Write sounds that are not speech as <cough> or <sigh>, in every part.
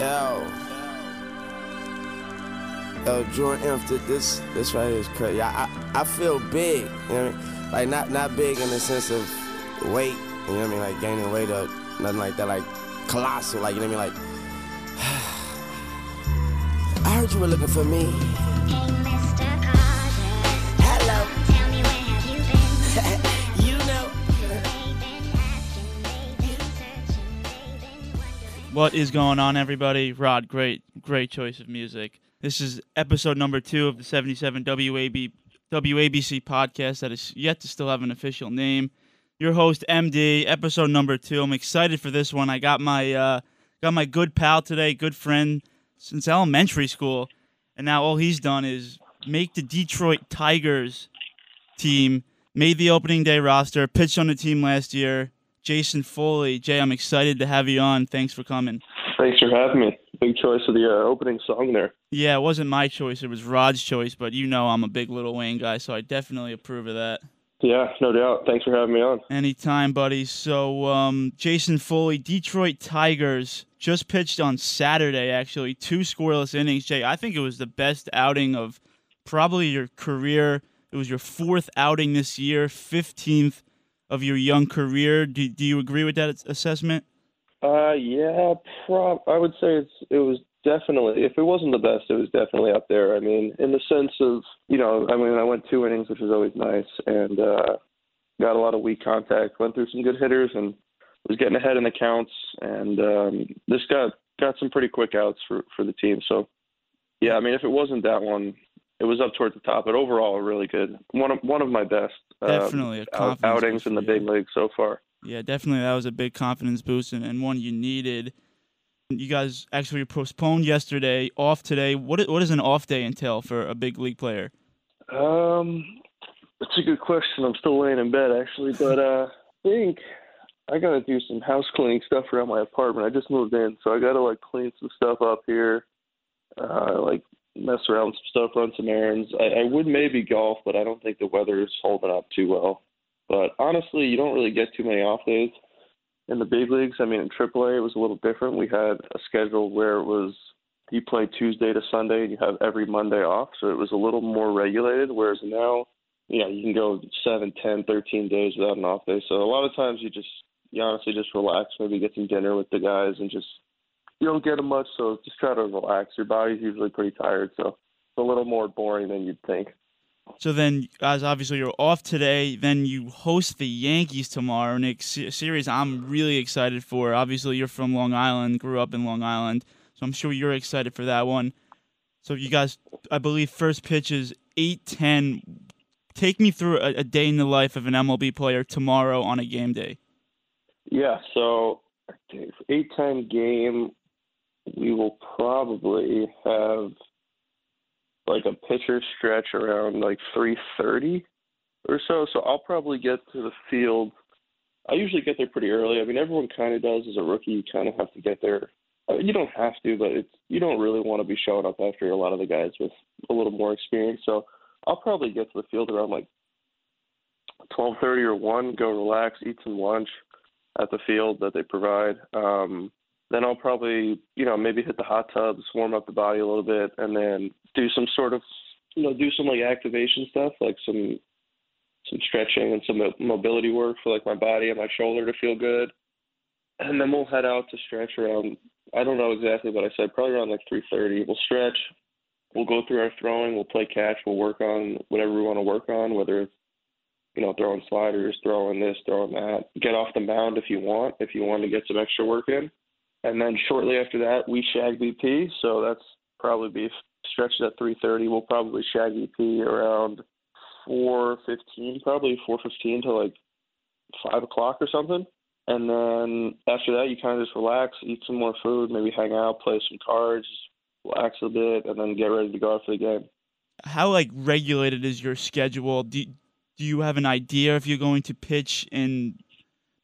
Yo. Yo, Jordan F, this this right here is crazy. I, I, I feel big, you know what I mean? Like not not big in the sense of weight, you know what I mean? Like gaining weight or nothing like that, like colossal, like you know what I mean? Like <sighs> I heard you were looking for me. What is going on, everybody? Rod, great, great choice of music. This is episode number two of the 77 WAB, WABC podcast that is yet to still have an official name. Your host, MD, episode number two. I'm excited for this one. I got my uh, got my good pal today, good friend since elementary school, and now all he's done is make the Detroit Tigers team. Made the opening day roster, pitched on the team last year. Jason Foley. Jay, I'm excited to have you on. Thanks for coming. Thanks for having me. Big choice of the uh, opening song there. Yeah, it wasn't my choice. It was Rod's choice, but you know I'm a big Lil Wayne guy, so I definitely approve of that. Yeah, no doubt. Thanks for having me on. Anytime, buddy. So, um, Jason Foley, Detroit Tigers, just pitched on Saturday, actually. Two scoreless innings. Jay, I think it was the best outing of probably your career. It was your fourth outing this year, 15th of your young career. Do, do you agree with that assessment? Uh, yeah, prob. I would say it's it was definitely. If it wasn't the best, it was definitely up there. I mean, in the sense of you know, I mean, I went two innings, which was always nice, and uh, got a lot of weak contact. Went through some good hitters and was getting ahead in the counts, and um, this got got some pretty quick outs for for the team. So, yeah, I mean, if it wasn't that one, it was up towards the top. But overall, really good. One of one of my best um, Definitely a out- confidence outings boost in the for big league so far. Yeah, definitely. That was a big confidence boost and, and one you needed. You guys actually postponed yesterday, off today. What what does an off day entail for a big league player? Um, that's a good question. I'm still laying in bed actually, but uh, I think I gotta do some house cleaning stuff around my apartment. I just moved in, so I gotta like clean some stuff up here, uh, like mess around with some stuff, run some errands. I, I would maybe golf, but I don't think the weather is holding up too well. But honestly, you don't really get too many off days in the big leagues. I mean, in AAA, it was a little different. We had a schedule where it was you play Tuesday to Sunday and you have every Monday off, so it was a little more regulated. Whereas now, you know, you can go seven, ten, thirteen days without an off day. So a lot of times you just, you honestly just relax, maybe get some dinner with the guys, and just you don't get them much. So just try to relax. Your body's usually pretty tired, so it's a little more boring than you'd think. So then, guys, obviously you're off today. Then you host the Yankees tomorrow, Nick. Se- series I'm really excited for. Obviously, you're from Long Island, grew up in Long Island, so I'm sure you're excited for that one. So you guys, I believe first pitch is eight ten. Take me through a, a day in the life of an MLB player tomorrow on a game day. Yeah, so eight ten game, we will probably have like a pitcher stretch around like three thirty or so. So I'll probably get to the field. I usually get there pretty early. I mean, everyone kind of does as a rookie. You kind of have to get there. uh, You don't have to, but it's you don't really want to be showing up after a lot of the guys with a little more experience. So I'll probably get to the field around like twelve thirty or one. Go relax, eat some lunch at the field that they provide. Um, then I'll probably, you know, maybe hit the hot tubs, warm up the body a little bit, and then do some sort of, you know, do some like activation stuff, like some some stretching and some mo- mobility work for like my body and my shoulder to feel good. And then we'll head out to stretch around. I don't know exactly what I said. Probably around like 3:30. We'll stretch. We'll go through our throwing. We'll play catch. We'll work on whatever we want to work on, whether it's you know, throwing sliders, throwing this, throwing that. Get off the mound if you want, if you want to get some extra work in. And then shortly after that, we shag BP. So that's probably be stretched at 3:30. We'll probably shag BP around 4:15, probably 4:15 to like five o'clock or something. and then after that, you kind of just relax, eat some more food, maybe hang out, play some cards, relax a bit, and then get ready to go out for the game. How like regulated is your schedule? Do do you have an idea if you're going to pitch in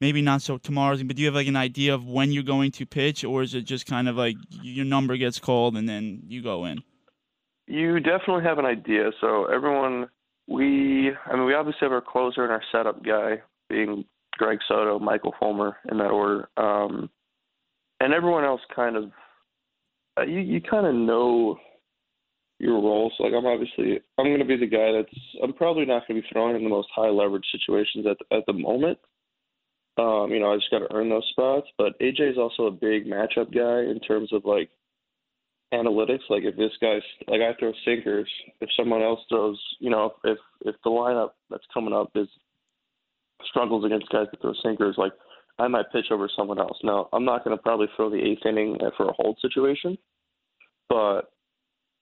maybe not so tomorrow's, but do you have like an idea of when you're going to pitch, or is it just kind of like your number gets called and then you go in? You definitely have an idea. So everyone, we, I mean, we obviously have our closer and our setup guy being Greg Soto, Michael Fulmer in that order, um, and everyone else kind of, uh, you you kind of know your role. So like I'm obviously I'm going to be the guy that's I'm probably not going to be throwing in the most high leverage situations at the, at the moment. Um, you know, I just got to earn those spots. But AJ is also a big matchup guy in terms of like analytics. Like if this guy's like I throw sinkers, if someone else throws, you know, if if the lineup that's coming up is struggles against guys that throw sinkers, like I might pitch over someone else. Now I'm not going to probably throw the eighth inning for a hold situation, but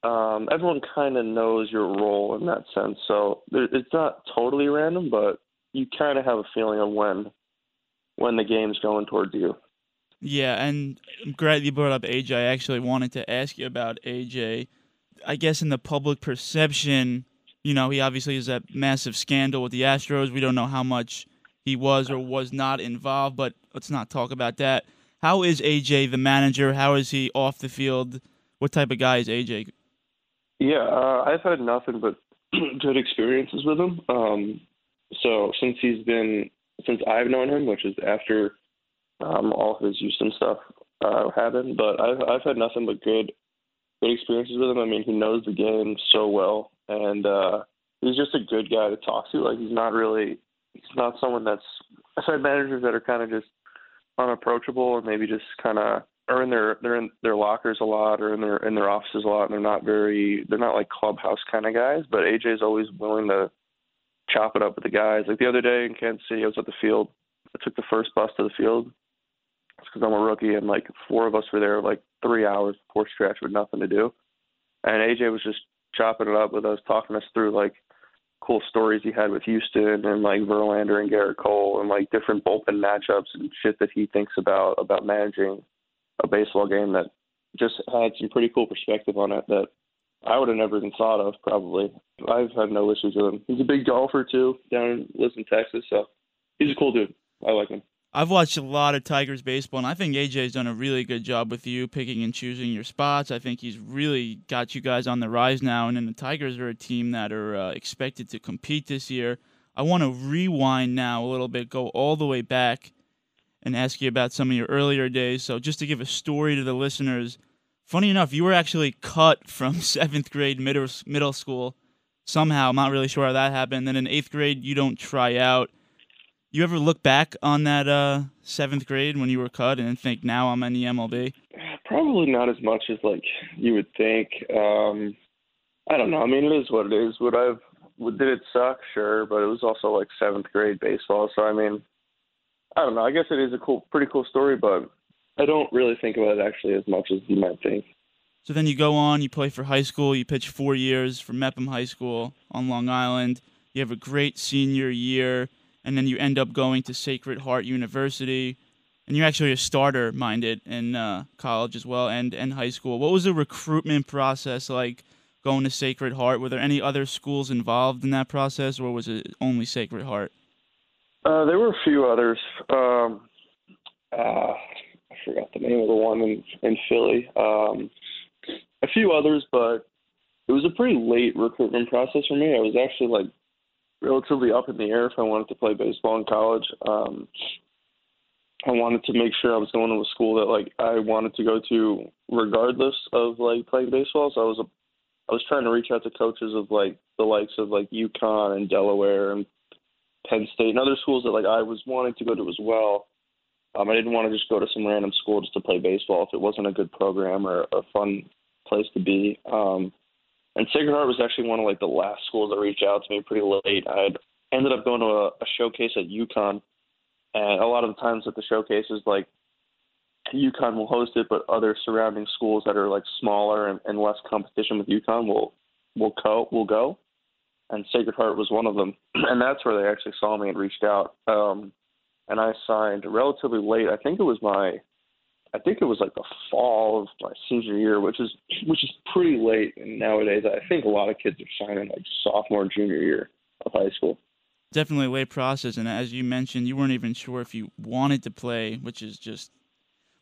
um, everyone kind of knows your role in that sense. So there, it's not totally random, but you kind of have a feeling of when when the game's going towards you. Yeah, and I'm glad you brought up AJ. I actually wanted to ask you about AJ. I guess in the public perception, you know, he obviously is that massive scandal with the Astros. We don't know how much he was or was not involved, but let's not talk about that. How is AJ the manager? How is he off the field? What type of guy is AJ? Yeah, uh, I've had nothing but <clears throat> good experiences with him. Um, so since he's been since I've known him, which is after um, all of his Houston stuff uh, happened, but I've I've had nothing but good good experiences with him. I mean, he knows the game so well, and uh, he's just a good guy to talk to. Like he's not really he's not someone that's I've had managers that are kind of just unapproachable and maybe just kind of are in their they're in their lockers a lot or in their in their offices a lot and they're not very they're not like clubhouse kind of guys but AJ's always willing to chop it up with the guys. Like the other day in Kansas City I was at the field. I took the first bus to the field. Because I'm a rookie and like four of us were there like three hours before stretch with nothing to do. And AJ was just chopping it up with us talking us through like cool stories he had with Houston and like Verlander and Gerrit Cole and like different bullpen matchups and shit that he thinks about about managing a baseball game that just had some pretty cool perspective on it that I would have never even thought of. Probably, I've had no issues with him. He's a big golfer too. Down lives in Texas, so he's a cool dude. I like him. I've watched a lot of Tigers baseball, and I think AJ's done a really good job with you picking and choosing your spots. I think he's really got you guys on the rise now, and then the Tigers are a team that are uh, expected to compete this year. I want to rewind now a little bit, go all the way back, and ask you about some of your earlier days. So, just to give a story to the listeners, funny enough, you were actually cut from <laughs> seventh grade middle middle school somehow. I'm not really sure how that happened. Then in eighth grade, you don't try out you ever look back on that uh, seventh grade when you were cut and think now I'm in the MLB? Probably not as much as like you would think. Um, I don't know. I mean, it is what it is. Would I've did it suck? Sure, but it was also like seventh grade baseball. So I mean, I don't know. I guess it is a cool, pretty cool story, but I don't really think about it actually as much as you might think. So then you go on, you play for high school, you pitch four years for Mepham High School on Long Island. You have a great senior year and then you end up going to Sacred Heart University, and you're actually a starter minded in uh, college as well and and high school. What was the recruitment process like going to Sacred Heart? Were there any other schools involved in that process, or was it only Sacred Heart? Uh, there were a few others. Um, uh, forgot the name of the one in in Philly. Um, a few others, but it was a pretty late recruitment process for me. I was actually like relatively up in the air if I wanted to play baseball in college. Um, I wanted to make sure I was going to a school that like I wanted to go to regardless of like playing baseball. So I was a, I was trying to reach out to coaches of like the likes of like UConn and Delaware and Penn State and other schools that like I was wanting to go to as well. Um, I didn't want to just go to some random school just to play baseball if it wasn't a good program or a fun place to be. Um, and Sacred Heart was actually one of like the last schools that reached out to me pretty late. I had ended up going to a, a showcase at UConn, and a lot of the times at the showcases, like UConn will host it, but other surrounding schools that are like smaller and, and less competition with UConn will will go will go. And Sacred Heart was one of them, <clears throat> and that's where they actually saw me and reached out. Um, and I signed relatively late. I think it was my, I think it was like the fall of my senior year, which is which is pretty late. And nowadays, I think a lot of kids are signing like sophomore, junior year of high school. Definitely a late process, and as you mentioned, you weren't even sure if you wanted to play, which is just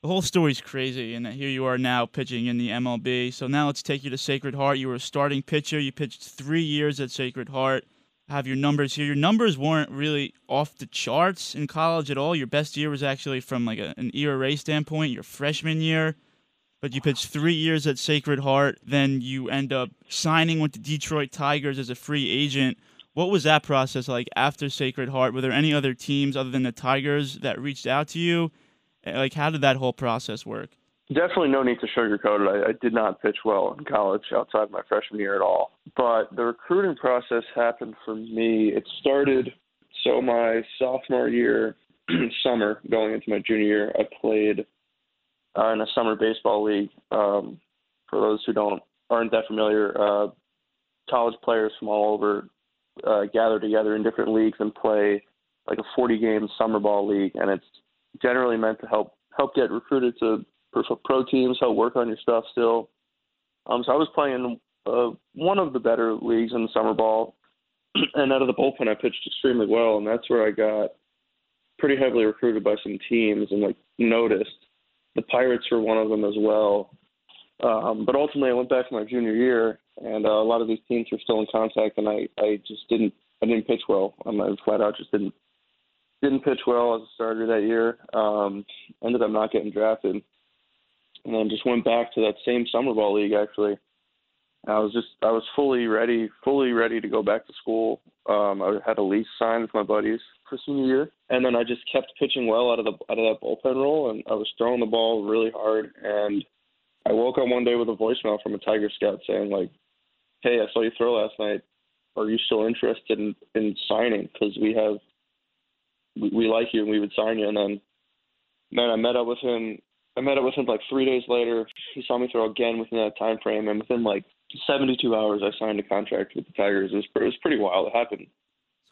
the whole story's crazy. And here you are now pitching in the MLB. So now let's take you to Sacred Heart. You were a starting pitcher. You pitched three years at Sacred Heart. Have your numbers here. Your numbers weren't really off the charts in college at all. Your best year was actually from like a, an ERA standpoint, your freshman year. But you pitched three years at Sacred Heart. Then you end up signing with the Detroit Tigers as a free agent. What was that process like after Sacred Heart? Were there any other teams other than the Tigers that reached out to you? Eh, like, how did that whole process work? Definitely no need to sugarcoat it. I, I did not pitch well in college outside my freshman year at all. But the recruiting process happened for me. It started so my sophomore year, <clears throat> summer, going into my junior year, I played uh, in a summer baseball league. Um, for those who don't aren't that familiar, uh, college players from all over uh, gather together in different leagues and play like a 40 game summer ball league, and it's generally meant to help help get recruited to pro, pro teams, help work on your stuff still. Um, so I was playing uh, one of the better leagues in the summer ball, <clears throat> and out of the bullpen I pitched extremely well, and that's where I got pretty heavily recruited by some teams and like noticed. The Pirates were one of them as well. Um, but ultimately, I went back for my junior year, and uh, a lot of these teams were still in contact, and I, I just didn't I didn't pitch well. Um, I flat out just didn't didn't pitch well as a starter that year. Um, ended up not getting drafted, and then just went back to that same summer ball league actually. I was just I was fully ready, fully ready to go back to school. Um, I had a lease signed with my buddies for senior year, and then I just kept pitching well out of the out of that bullpen role, and I was throwing the ball really hard. And I woke up one day with a voicemail from a Tiger scout saying like, "Hey, I saw you throw last night. Are you still interested in in signing? Because we have we, we like you and we would sign you." And then, man, I met up with him. I met up with him like three days later. He saw me throw again within that time frame, and within like 72 hours, I signed a contract with the Tigers. It was, it was pretty wild. It happened.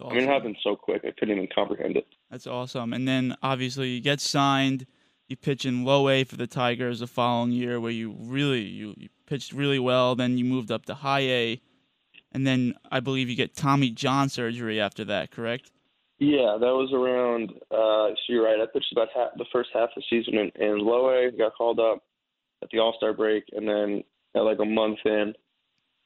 It's I mean, it happened so quick. I couldn't even comprehend it. That's awesome. And then obviously you get signed. You pitch in low A for the Tigers the following year, where you really you, you pitched really well. Then you moved up to high A, and then I believe you get Tommy John surgery after that. Correct? Yeah, that was around. Uh, so you're right. I pitched about half, the first half of the season in, in low A. Got called up at the All Star break, and then at like a month in,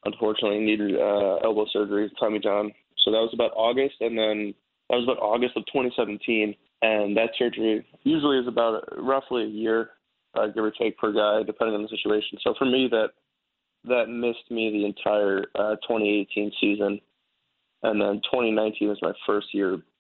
unfortunately needed uh, elbow surgery, Tommy John. So that was about August, and then that was about August of 2017. And that surgery usually is about roughly a year, uh, give or take, per guy, depending on the situation. So for me, that that missed me the entire uh, 2018 season, and then 2019 was my first year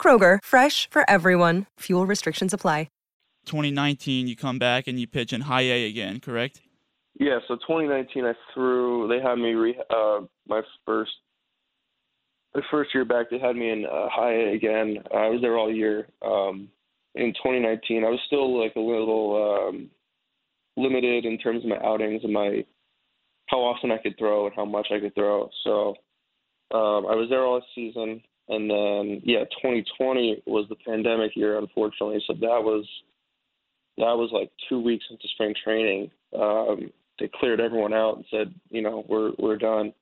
Kroger, fresh for everyone. Fuel restrictions apply. 2019, you come back and you pitch in high A again. Correct? Yeah, so 2019, I threw. They had me re, uh, my first my first year back. They had me in uh, high A again. I was there all year. Um, in 2019, I was still like a little um, limited in terms of my outings and my how often I could throw and how much I could throw. So um, I was there all season, and then yeah, 2020 was the pandemic year, unfortunately. So that was that was like two weeks into spring training. Um, they cleared everyone out and said, you know, we're we're done.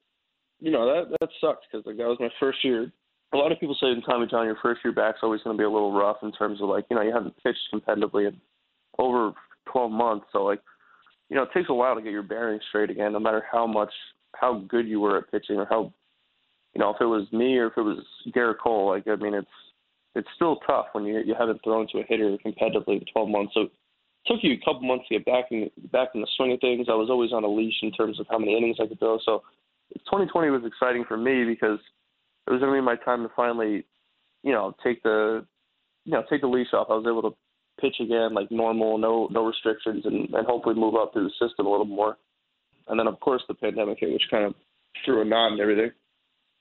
You know that that sucked because like that was my first year. A lot of people say in Tommy John, your first year back's always going to be a little rough in terms of like you know you haven't pitched competitively in over 12 months, so like you know it takes a while to get your bearings straight again. No matter how much how good you were at pitching or how you know if it was me or if it was Gerrit Cole, like I mean it's it's still tough when you you haven't thrown to a hitter competitively in 12 months. So it took you a couple months to get back in back in the swing of things. I was always on a leash in terms of how many innings I could throw. So 2020 was exciting for me because it was going to be my time to finally, you know, take the, you know, take the leash off. I was able to pitch again like normal, no no restrictions, and, and hopefully move up through the system a little more. And then of course the pandemic hit, which kind of threw a knot in everything.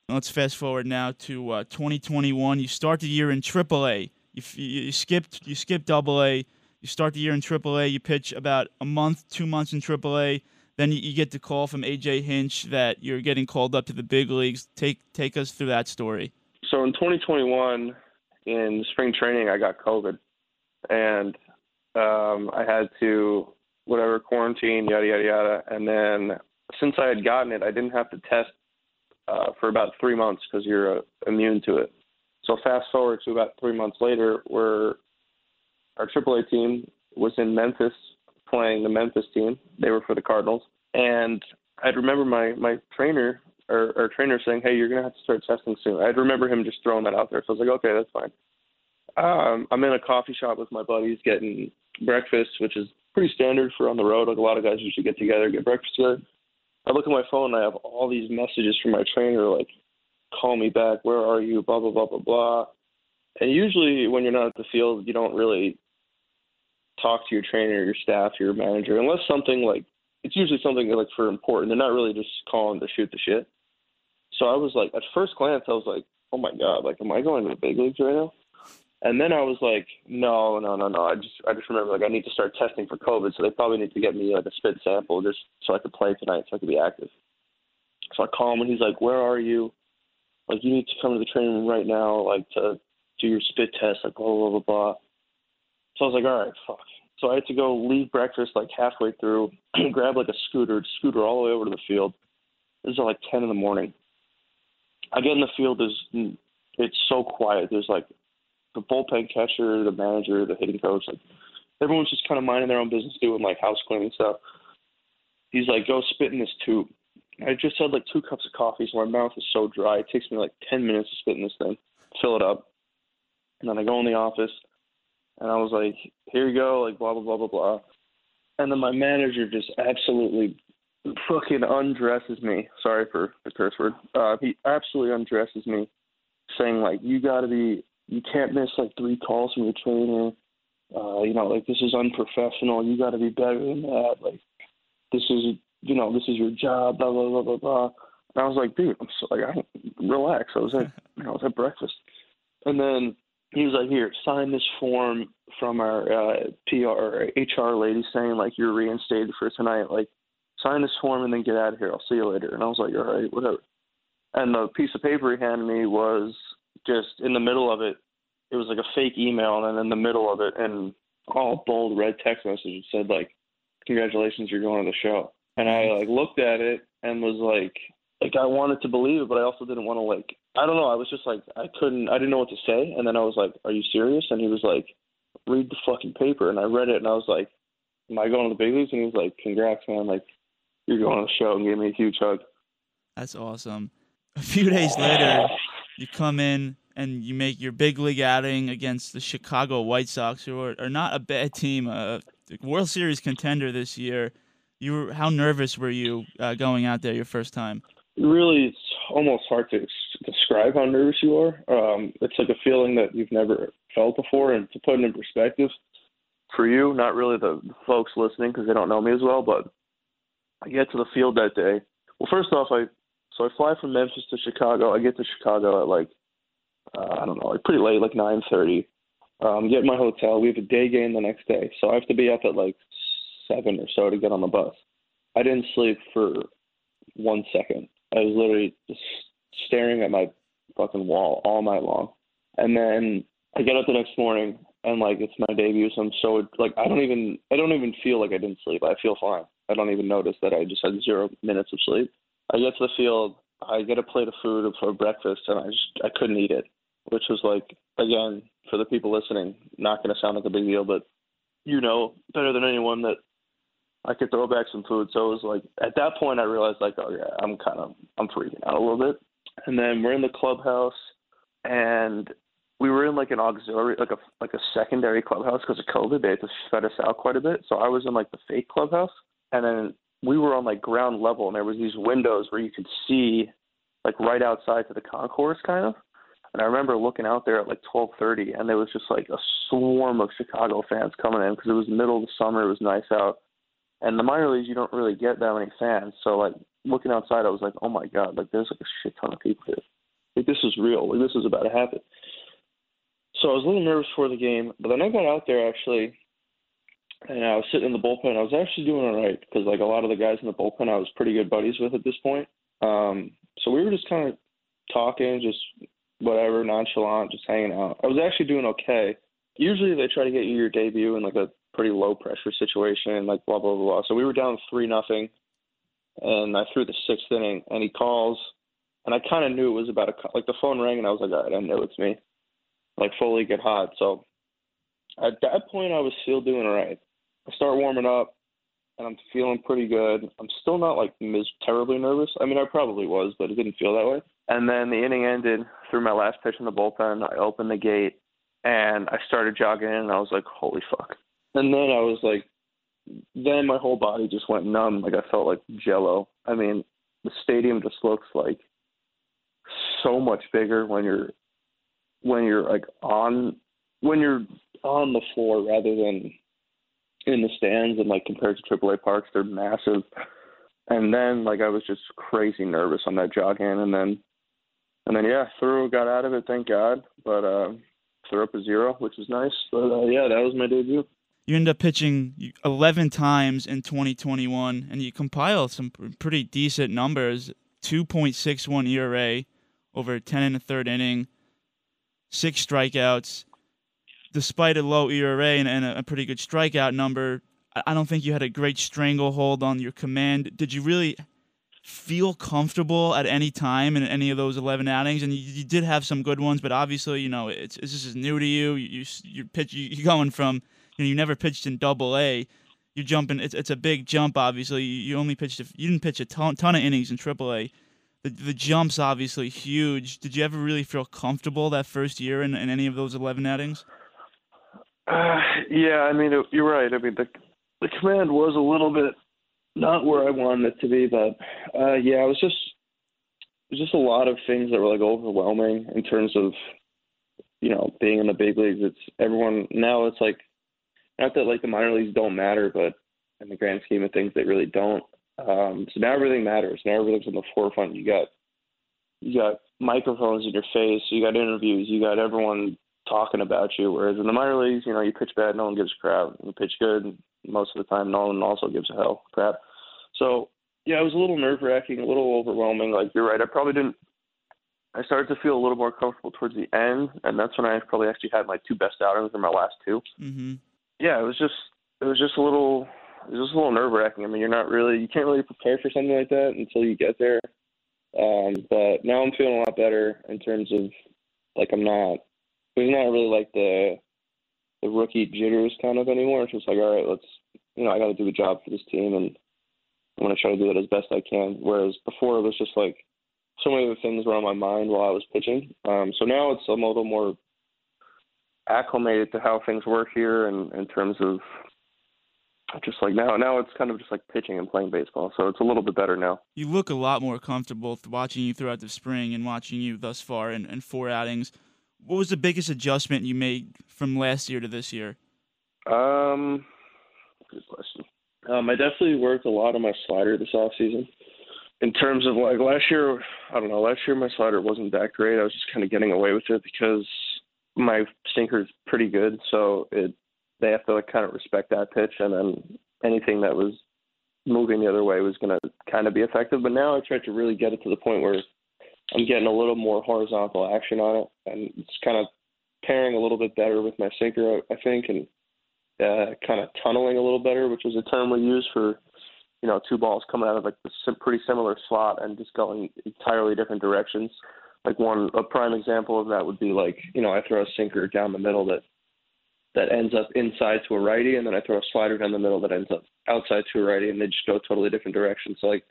Let's fast forward now to uh, 2021. You start the year in AAA. You, you, skipped you skipped Double A. You start the year in AAA. You pitch about a month, two months in AAA. Then you, you get the call from AJ Hinch that you're getting called up to the big leagues. Take take us through that story. So in 2021, in spring training, I got COVID, and um, I had to whatever quarantine, yada yada yada. And then since I had gotten it, I didn't have to test uh, for about three months because you're uh, immune to it. So fast forward to about three months later, where our AAA team was in Memphis playing the Memphis team. They were for the Cardinals, and I'd remember my my trainer or, or trainer saying, "Hey, you're gonna have to start testing soon." I'd remember him just throwing that out there. So I was like, "Okay, that's fine." Um, I'm in a coffee shop with my buddies getting breakfast, which is pretty standard for on the road. Like a lot of guys usually get together, get breakfast together. I look at my phone and I have all these messages from my trainer like, "Call me back. Where are you?" Blah blah blah blah blah. And usually, when you're not at the field, you don't really talk to your trainer, your staff, your manager, unless something like it's usually something like for important. They're not really just calling to shoot the shit. So I was like, at first glance, I was like, oh my god, like, am I going to the big leagues right now? And then I was like, no, no, no, no. I just, I just remember like I need to start testing for COVID, so they probably need to get me like a spit sample just so I could play tonight, so I could be active. So I call him and he's like, where are you? Like, you need to come to the training room right now, like to do your spit test, like blah blah blah blah. So I was like, all right, fuck. So I had to go leave breakfast like halfway through, <clears throat> grab like a scooter, scooter all the way over to the field. This is like ten in the morning. I get in the field. There's it's so quiet. There's like the bullpen catcher, the manager, the hitting coach. Like everyone's just kind of minding their own business, doing like house cleaning stuff. He's like, go spit in this tube. I just had like two cups of coffee, so my mouth is so dry. It takes me like ten minutes to spit in this thing, fill it up, and then I go in the office, and I was like, here you go, like blah blah blah blah blah. And then my manager just absolutely fucking undresses me. Sorry for the curse word. Uh, he absolutely undresses me, saying like, "You got to be, you can't miss like three calls from your trainer. Uh, you know, like this is unprofessional. You got to be better than that. Like, this is, you know, this is your job. Blah blah blah blah blah." And I was like, "Dude, I'm so, like, I relax." I was at, you know, I was at breakfast, and then he was like, "Here, sign this form from our uh, PR HR lady saying like you're reinstated for tonight. Like, sign this form and then get out of here. I'll see you later." And I was like, "All right, whatever." And the piece of paper he handed me was just in the middle of it. It was like a fake email, and then in the middle of it, and all bold red text message said like, "Congratulations, you're going to the show." And I like looked at it and was like, like I wanted to believe it, but I also didn't want to like I don't know. I was just like I couldn't I didn't know what to say, and then I was like, "Are you serious?" And he was like, "Read the fucking paper." And I read it, and I was like, "Am I going to the big leagues?" And he was like, "Congrats, man! Like you're going to the show," and gave me a huge hug. That's awesome. A few days later, <laughs> you come in and you make your big league outing against the Chicago White Sox, who are, are not a bad team, a World Series contender this year. You were how nervous were you uh, going out there your first time? Really, it's almost hard to describe how nervous you are. Um, it's like a feeling that you've never felt before, and to put it in perspective, for you, not really the folks listening because they don't know me as well, but I get to the field that day. Well, first off, I so I fly from Memphis to Chicago. I get to Chicago at like uh, I don't know, like pretty late, like nine thirty. Um, get in my hotel. We have a day game the next day, so I have to be up at like seven or so to get on the bus. I didn't sleep for one second. I was literally just staring at my fucking wall all night long. And then I get up the next morning and like it's my debut, so I'm so like I don't even I don't even feel like I didn't sleep. I feel fine. I don't even notice that I just had zero minutes of sleep. I get to the field, I get a plate of food for breakfast, and I just I couldn't eat it, which was like again for the people listening, not going to sound like a big deal, but you know better than anyone that I could throw back some food. So it was like at that point I realized like oh yeah I'm kind of I'm freaking out a little bit. And then we're in the clubhouse, and we were in like an auxiliary like a like a secondary clubhouse because of COVID. They had to spread us out quite a bit. So I was in like the fake clubhouse, and then we were on like ground level, and there was these windows where you could see like right outside to the concourse kind of. And I remember looking out there at like 12:30, and there was just like a swarm of Chicago fans coming in because it was middle of the summer. It was nice out, and the minor leagues you don't really get that many fans. So like looking outside, I was like, oh my god, like there's like a shit ton of people here. Like this is real. Like this is about to happen. So I was a little nervous for the game, but then I got out there actually, and I was sitting in the bullpen. I was actually doing all right because like a lot of the guys in the bullpen, I was pretty good buddies with at this point. Um, so we were just kind of talking, just whatever, nonchalant, just hanging out. I was actually doing okay. Usually they try to get you your debut in like a pretty low pressure situation, like blah blah blah. So we were down three nothing, and I threw the sixth inning, and he calls, and I kind of knew it was about a like the phone rang, and I was like, all right, I know it's me, like fully get hot. So at that point, I was still doing all right. I start warming up, and I'm feeling pretty good. I'm still not like mis- terribly nervous. I mean, I probably was, but it didn't feel that way. And then the inning ended. Through my last pitch in the bullpen. I opened the gate, and I started jogging in, and I was like, holy fuck. And then I was like, then my whole body just went numb. Like I felt like jello. I mean, the stadium just looks like so much bigger when you're when you're like on when you're on the floor rather than in the stands and like compared to AAA parks, they're massive. And then like I was just crazy nervous on that jog in, and then and then yeah, threw got out of it, thank God. But uh, threw up a zero, which was nice. But uh, yeah, that was my debut. You end up pitching 11 times in 2021, and you compile some pretty decent numbers 2.61 ERA over 10 and a third inning, six strikeouts. Despite a low ERA and, and a, a pretty good strikeout number, I, don't think you had a great stranglehold on your command. Did you really feel comfortable at any time in any of those 11 outings? And you, you did have some good ones, but obviously, you know, it's, it's this is new to you. You, you pitch, you, you're going from you know, you never pitched in Double A. You're jumping. It's it's a big jump. Obviously, you, you only pitched. A, you didn't pitch a ton, ton of innings in Triple A. The the jump's obviously huge. Did you ever really feel comfortable that first year in, in any of those 11 outings? Uh, yeah, I mean, you're right. I mean, the the command was a little bit not where I wanted it to be, but uh, yeah, it was just it was just a lot of things that were like overwhelming in terms of you know being in the big leagues. It's everyone now. It's like not that like the minor leagues don't matter, but in the grand scheme of things, they really don't. Um, so now everything matters. Now everything's on the forefront. You got you got microphones in your face. You got interviews. You got everyone talking about you. Whereas in the minor leagues, you know, you pitch bad, no one gives a crap. You pitch good, most of the time, no one also gives a hell crap. So yeah, it was a little nerve wracking, a little overwhelming. Like you're right, I probably didn't. I started to feel a little more comfortable towards the end, and that's when I probably actually had my two best outings in my last two. Mm-hmm. Yeah, it was just it was just a little it was just a little nerve wracking. I mean, you're not really you can't really prepare for something like that until you get there. Um, but now I'm feeling a lot better in terms of like I'm not there's not really like the the rookie jitters kind of anymore. It's just like all right, let's you know I got to do a job for this team and I'm gonna try to do it as best I can. Whereas before it was just like so many other things were on my mind while I was pitching. Um, so now it's a little more acclimated to how things work here and in terms of just like now now it's kind of just like pitching and playing baseball. So it's a little bit better now. You look a lot more comfortable watching you throughout the spring and watching you thus far in, in four outings. What was the biggest adjustment you made from last year to this year? Um, good question. Um, I definitely worked a lot on my slider this off season. In terms of like last year, I don't know. Last year my slider wasn't that great. I was just kind of getting away with it because my sinker is pretty good, so it they have to like kind of respect that pitch, and then anything that was moving the other way was going to kind of be effective. But now I tried to really get it to the point where I'm getting a little more horizontal action on it, and it's kind of pairing a little bit better with my sinker, I think, and uh, kind of tunneling a little better, which is a term we use for you know two balls coming out of like sim- pretty similar slot and just going entirely different directions. Like one a prime example of that would be like you know I throw a sinker down the middle that that ends up inside to a righty, and then I throw a slider down the middle that ends up outside to a righty, and they just go totally different directions. So like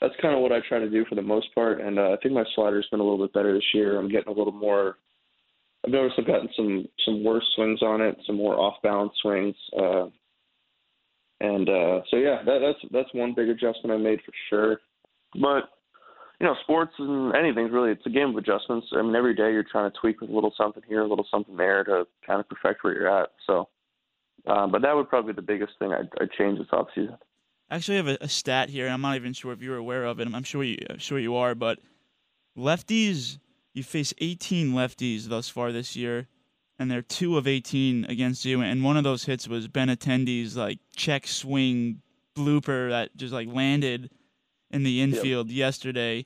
that's kind of what I try to do for the most part, and uh, I think my slider's been a little bit better this year. I'm getting a little more. I've noticed I've gotten some some worse swings on it, some more off balance swings, uh, and uh, so yeah, that, that's that's one big adjustment I made for sure. But you know, sports and anything's really it's a game of adjustments. I mean, every day you're trying to tweak with a little something here, a little something there to kind of perfect where you're at. So, uh, but that would probably be the biggest thing I'd, I'd change this offseason. I actually have a, a stat here, and I'm not even sure if you're aware of it. I'm sure you, I'm sure you are, but lefties, you face 18 lefties thus far this year, and they're two of 18 against you. And one of those hits was Benintendi's like check swing blooper that just like landed in the infield yesterday.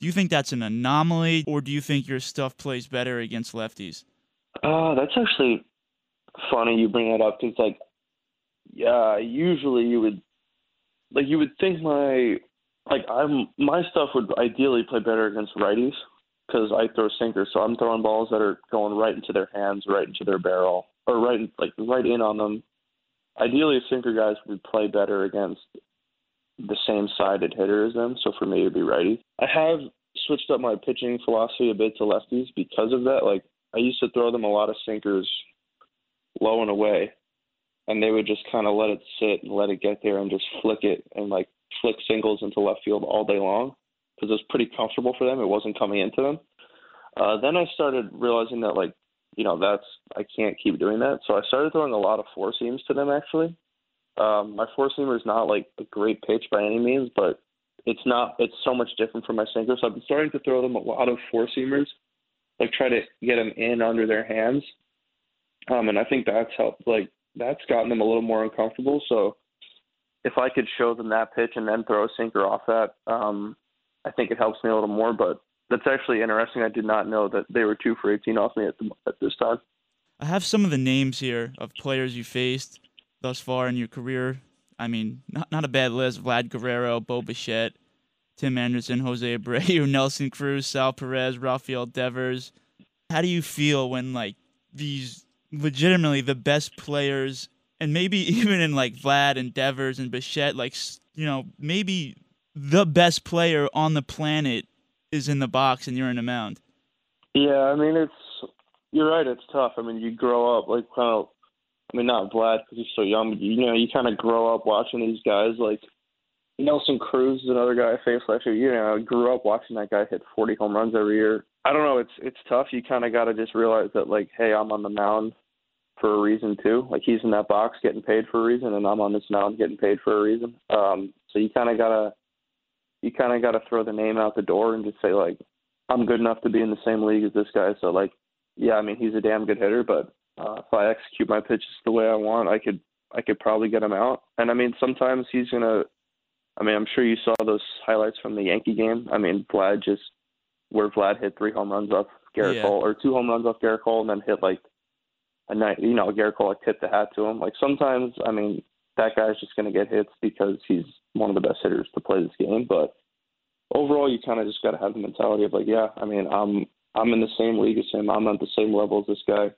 Do you think that's an anomaly, or do you think your stuff plays better against lefties? Uh, that's actually funny you bring that up because, like, yeah, usually you would, like, you would think my, like, I'm my stuff would ideally play better against righties because I throw sinkers, so I'm throwing balls that are going right into their hands, right into their barrel, or right, in, like, right in on them. Ideally, sinker guys would play better against the same sided hitter as them. So for me, it'd be righty. I have switched up my pitching philosophy a bit to lefties because of that. Like I used to throw them a lot of sinkers low and away, and they would just kind of let it sit and let it get there and just flick it and like flick singles into left field all day long because it was pretty comfortable for them. It wasn't coming into them. Uh, then I started realizing that like you know that's I can't keep doing that, so I started throwing a lot of four seams to them actually um, my four seamer is not like a great pitch by any means, but it's not. It's so much different from my sinker. So I've been starting to throw them a lot of four seamers, like try to get them in under their hands. Um, and I think that's helped. Like that's gotten them a little more uncomfortable. So if I could show them that pitch and then throw a sinker off that, um, I think it helps me a little more. But that's actually interesting. I did not know that they were two for 18 off me at, the, at this time. I have some of the names here of players you faced thus far in your career. I mean, not not a bad list. Vlad Guerrero, Bo Bichette, Tim Anderson, Jose Abreu, <laughs> Nelson Cruz, Sal Perez, Rafael Devers. How do you feel when like these legitimately the best players, and maybe <laughs> even in like Vlad and Devers and Bichette, like you know maybe the best player on the planet is in the box and you're in the mound? Yeah, I mean it's you're right. It's tough. I mean, you grow up like kind of I mean, not Vlad because he's so young, but you know, you kind of grow up watching these guys. Like Nelson Cruz is another guy I faced last year. You know, I grew up watching that guy hit 40 home runs every year. I don't know. It's it's tough. You kind of got to just realize that, like, hey, I'm on the mound for a reason too. Like he's in that box getting paid for a reason, and I'm on this mound getting paid for a reason. Um, so you kind of gotta you kind of gotta throw the name out the door and just say like, I'm good enough to be in the same league as this guy. So like, yeah, I mean he's a damn good hitter, but uh, if I execute my pitches the way I want, I could I could probably get him out. And I mean, sometimes he's gonna. I mean, I'm sure you saw those highlights from the Yankee game. I mean, Vlad just where Vlad hit three home runs off Gerrit Yeah. Cole or two home runs off Gerrit Cole, and then hit like a night. You know, Gerrit Cole like tipped the hat to him. Like sometimes, I mean, that guy's just gonna get hits because he's one of the best hitters to play this game. But overall, you kind of just got to have the mentality of like, yeah, I mean, I'm I'm in the same league as him. I'm at the same level as this guy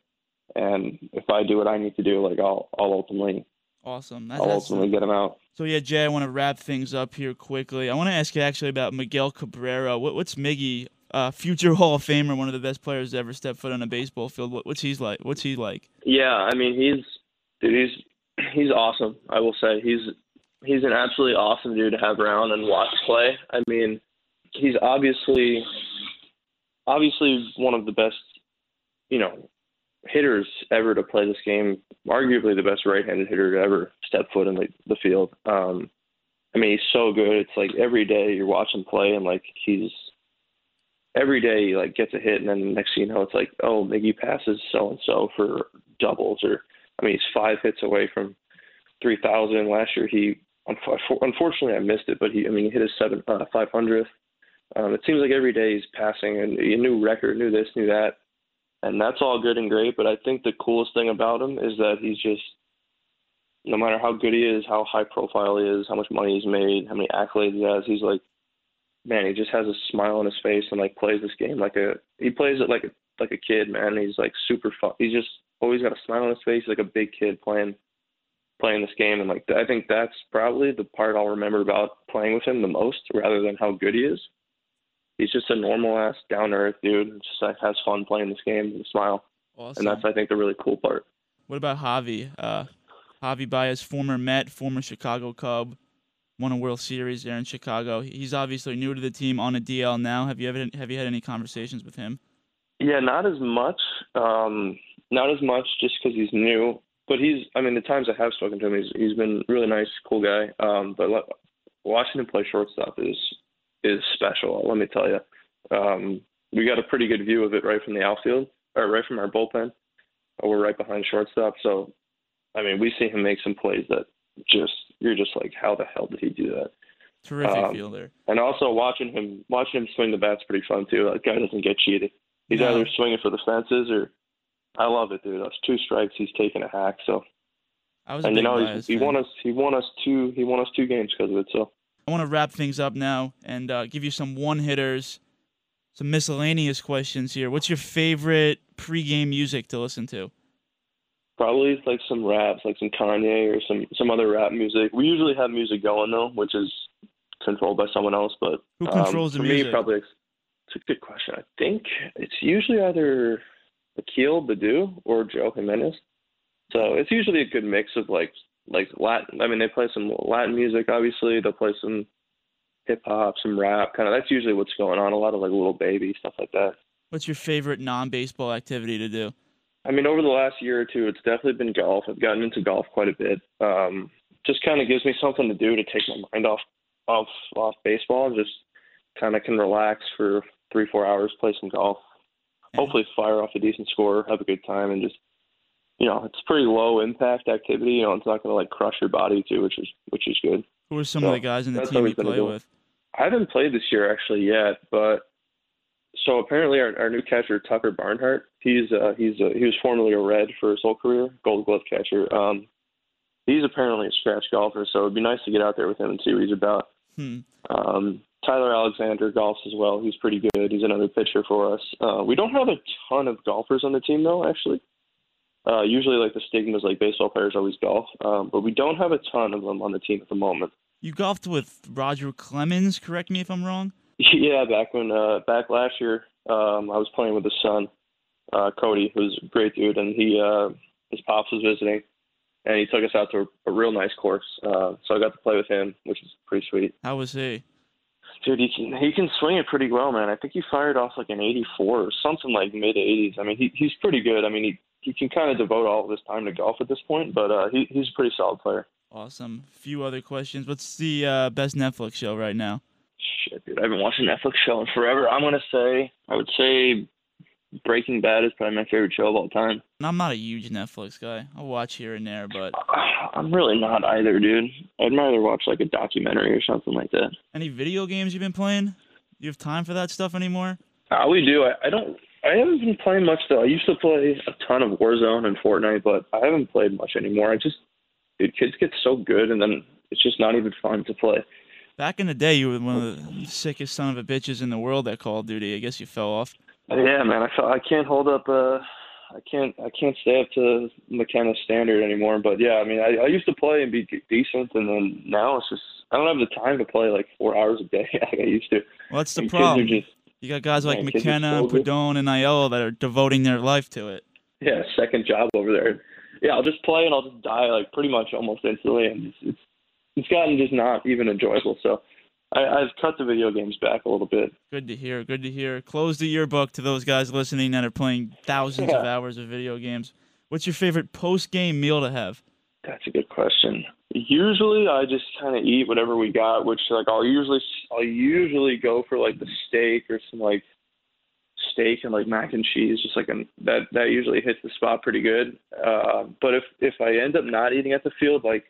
and if I do what I need to do, like I'll I'll ultimately Awesome. That, I'll that's, ultimately get him out. so yeah, Jay, I want to wrap things up here quickly. I want to ask you actually about Miguel Cabrera. What, what's Miggy, uh, future Hall of Famer, one of the best players to ever step foot on a baseball field? What, what's he's like? What's he like? Yeah, I mean he's dude, he's he's awesome. I will say he's he's an absolutely awesome dude to have around and watch play. I mean, he's obviously obviously one of the best, you know, hitters ever to play this game. Arguably the best right-handed hitter to ever step foot in the, the field. Um, I mean, he's so good. It's like every day you're watching play, and like he's every day he like gets a hit, and then the next thing you know, it's like, oh, Miggy passes so and so for doubles, or I mean, he's five hits away from three thousand. Last year, he unf- unfortunately I missed it, but he, I mean, he hit his seven uh, five hundredth. Um, it seems like every day he's passing, and a new record, new this, new that, and that's all good and great. But I think the coolest thing about him is that he's just no matter how good he is, how high profile he is, how much money he's made, how many accolades he has, he's like, man, he just has a smile on his face and like plays this game like a he plays it like a like a kid, man. He's like super fun. He's just always got a smile on his face, like a big kid playing playing this game, and like I think that's probably the part I'll remember about playing with him the most, rather than how good he is. He's just a normal ass, down earth dude. Just like has fun playing this game and smile, Awesome. and that's I think the really cool part. What about Javy? Uh, Javy Baez, former Met, former Chicago Cub, won a World Series there in Chicago. He's obviously new to the team on a DL now. Have you ever have you had any conversations with him? Yeah, not as much. Um, not as much just because he's new. But he's, I mean, the times I have spoken to him, he's he's been really nice, cool guy. Um, but le- watching him play shortstop is is special. Let me tell you. Um, we got a pretty good view of it right from the outfield, or right from our bullpen. We're right behind shortstop, so I mean, we see him make some plays that just you're just like, how the hell did he do that? Terrific Um, fielder. And also watching him watching him swing the bat's pretty fun too. That guy doesn't get cheated. He's No. either swinging for the fences or I love it, dude. That's two strikes. He's taking a hack. So I was and you know he won us he won us two he won us two games because of it. So I want to wrap things up now and uh, give you some one hitters, some miscellaneous questions here. What's your favorite pregame music to listen to? Probably like some raps, like some Kanye or some some other rap music. We usually have music going though, which is controlled by someone else. But Who um, controls the for music? me, probably it's, it's a good question. I think it's usually either Akil Baddoo or Joe Jimenez. So it's usually a good mix of like like Latin. I mean, they play some Latin music, obviously. They'll play some hip hop, some rap, kind of. That's usually what's going on. A lot of like Lil Baby stuff like that. What's your favorite non-baseball activity to do? I mean, over the last year or two, it's definitely been golf. I've gotten into golf quite a bit. Um, just kind of gives me something to do to take my mind off off off baseball and just kind of can relax for three four hours, play some golf. Hopefully, fire off a decent score, have a good time, and just you know, it's pretty low impact activity. You know, it's not going to like crush your body too, which is which is good. Who are some So, of the guys in the team you play with? I haven't played this year actually yet, but so apparently our, our new catcher Tucker Barnhart, he's uh, he's uh, he was formerly a Red for his whole career, Gold Glove catcher. Um, he's apparently a scratch golfer, so it'd be nice to get out there with him and see what he's about. Hmm. Um, Tyler Alexander golfs as well. He's pretty good. He's another pitcher for us. Uh, we don't have a ton of golfers on the team though, actually. Uh, usually, like the stigma is like baseball players always golf, um, but we don't have a ton of them on the team at the moment. You golfed with Roger Clemens. Correct me if I'm wrong. <laughs> Yeah, back when uh back last year, um I was playing with his son, uh Cody, who's a great dude and he uh his pops was visiting and he took us out to a, a real nice course. Uh so I got to play with him, which is pretty sweet. How was he? Dude, he can he can swing it pretty well, man. I think he fired off like an eighty four or something like mid eighties. I mean he he's pretty good. I mean he he can kind of devote all of his time to golf at this point, but uh he he's a pretty solid player. Awesome. few other questions. What's the uh, best Netflix show right now? Shit, dude, I've been watching Netflix show in forever. I'm gonna say I would say Breaking Bad is probably my favorite show of all time. And I'm not a huge Netflix guy. I'll watch here and there, but <sighs> I'm really not either, dude. I'd rather watch like a documentary or something like that. any video games you've been playing? Do you have time for that stuff anymore? Uh, we do. I, I don't. I haven't been playing much though. I used to play a ton of Warzone and Fortnite, but I haven't played much anymore. I just, dude, kids get so good, and then it's just not even fun to play. Back in the day, you were one of the sickest son of a bitches in the world at Call of Duty. I guess you fell off. Yeah, man. I I can't hold up. Uh, I can't. I can't stay up to McKenna's standard anymore. But yeah, I mean, I, I used to play and be decent, and then now it's just I don't have the time to play like four hours a day like <laughs> I used to. Well, that's the And problem. Just You got guys like Man, McKenna. Padone, and Aiello that are devoting their life to it. yeah, second job over there. Yeah, I'll just play and I'll just die like pretty much almost instantly, and it's it's, it's gotten just not even enjoyable. So I, I've cut the video games back a little bit. Good to hear. Good to hear. Close the yearbook to those guys listening that are playing thousands of hours of video games. What's your favorite post game meal to have? That's a good question. Usually, I just kind of eat whatever we got, which like I'll usually I'll usually go for like the steak or some like steak and like mac and cheese, just like an that that usually hits the spot pretty good. Uh, but if if I end up not eating at the field, like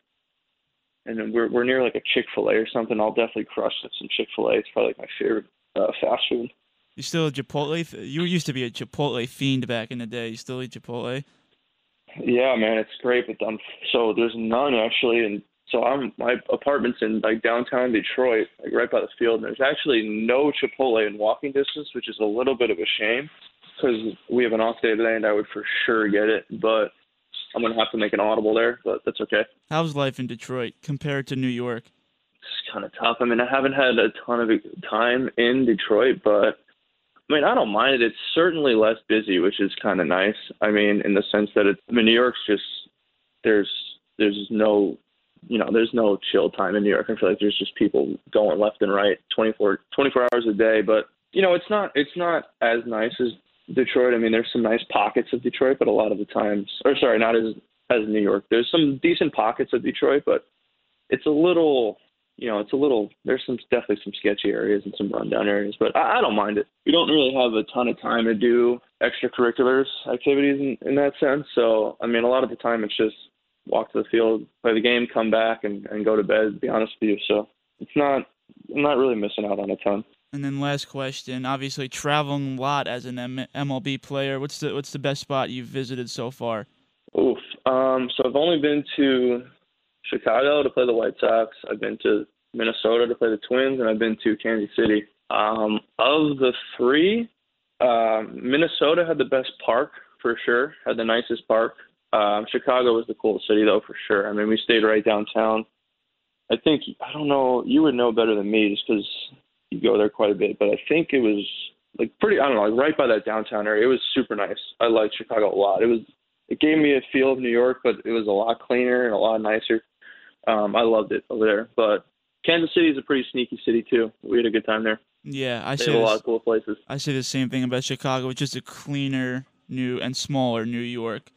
and then we're we're near like a Chick Fil A or something, I'll definitely crush some Chick Fil A. It's probably like my favorite uh, fast food. You still a Chipotle? f- You used to be a Chipotle fiend back in the day. You still eat Chipotle? Yeah, man, it's great, but um, so there's none actually, and so I'm my apartment's in like downtown Detroit, like right by the field, and there's actually no Chipotle in walking distance, which is a little bit of a shame because we have an off day today, and I would for sure get it, but I'm gonna have to make an audible there, but that's okay. How's life in Detroit compared to New York? It's kind of tough. I mean, I haven't had a ton of time in Detroit, but I mean, I don't mind it. It's certainly less busy, which is kind of nice. I mean, in the sense that it's, I mean, New York's just there's there's no you know, there's no chill time in New York. I feel like there's just people going left and right 24, 24 hours a day. But you know, it's not it's not as nice as Detroit. I mean, there's some nice pockets of Detroit, but a lot of the times, or sorry, not as as New York. There's some decent pockets of Detroit, but it's a little, you know, it's a little. There's some definitely some sketchy areas and some rundown areas, but I, I don't mind it. We don't really have a ton of time to do extracurriculars activities in, in that sense. So I mean, a lot of the time it's just walk to the field, play the game, come back, and, and go to bed. To be honest with you, so it's not. I'm not really missing out on a ton. And then last question, obviously traveling a lot as an M- MLB player. What's the what's the best spot you've visited so far? Oof. Um, so I've only been to Chicago to play the White Sox. I've been to Minnesota to play the Twins, and I've been to Kansas City. Um, of the three, um, Minnesota had the best park for sure. Had the nicest park. Um, Chicago was the coolest city though for sure. I mean, we stayed right downtown. I think I don't know. You would know better than me just because you go there quite a bit. But I think it was like pretty. I don't know, like right by that downtown area. It was super nice. I liked Chicago a lot. It was. It gave me a feel of New York, but it was a lot cleaner and a lot nicer. Um, I loved it over there. But Kansas City is a pretty sneaky city too. We had a good time there. Yeah, I have a lot of cool places. I say the same thing about Chicago. It's just a cleaner, new and smaller New York.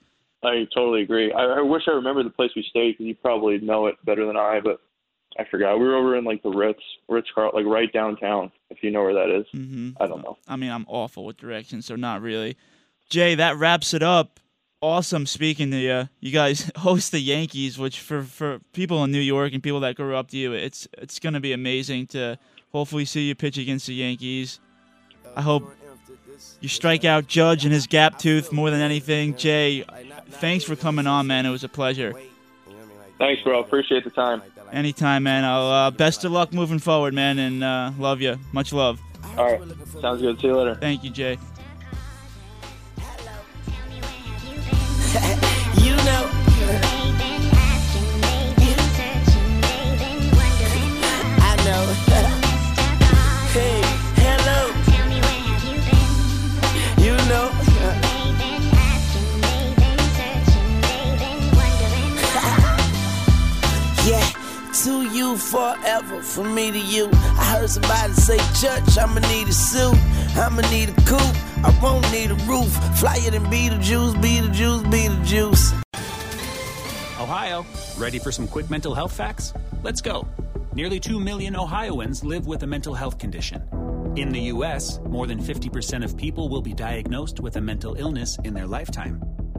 I totally agree. I, I wish I remember the place we stayed because you probably know it better than I, but I forgot. We were over in like the Ritz, Ritz Carlton, like right downtown. If you know where that is, hmm I don't know. I mean, I'm awful with directions, so not really. Jay, that wraps it up. Awesome speaking to you. You guys <laughs> host the Yankees, which for for people in New York and people that grew up to you, it's it's gonna be amazing to hopefully see you pitch against the Yankees. I hope you strike out Judge and his gap tooth more than anything. Jay, thanks for coming on, man. It was a pleasure. Thanks, bro. Appreciate the time. Anytime, man. I'll, uh, best of luck moving forward, man, and uh, love you. Much love. All right, sounds good. See you later. Thank you, Jay. Say, Church, I'ma need a suit, I'ma need a coupe, I won't need a roof. Flyer than Beetlejuice, Beetlejuice, Beetlejuice. Ohio, ready for some quick mental health facts? Let's go. Nearly 2 million Ohioans live with a mental health condition. In the U.S., more than 50% of people will be diagnosed with a mental illness in their lifetime.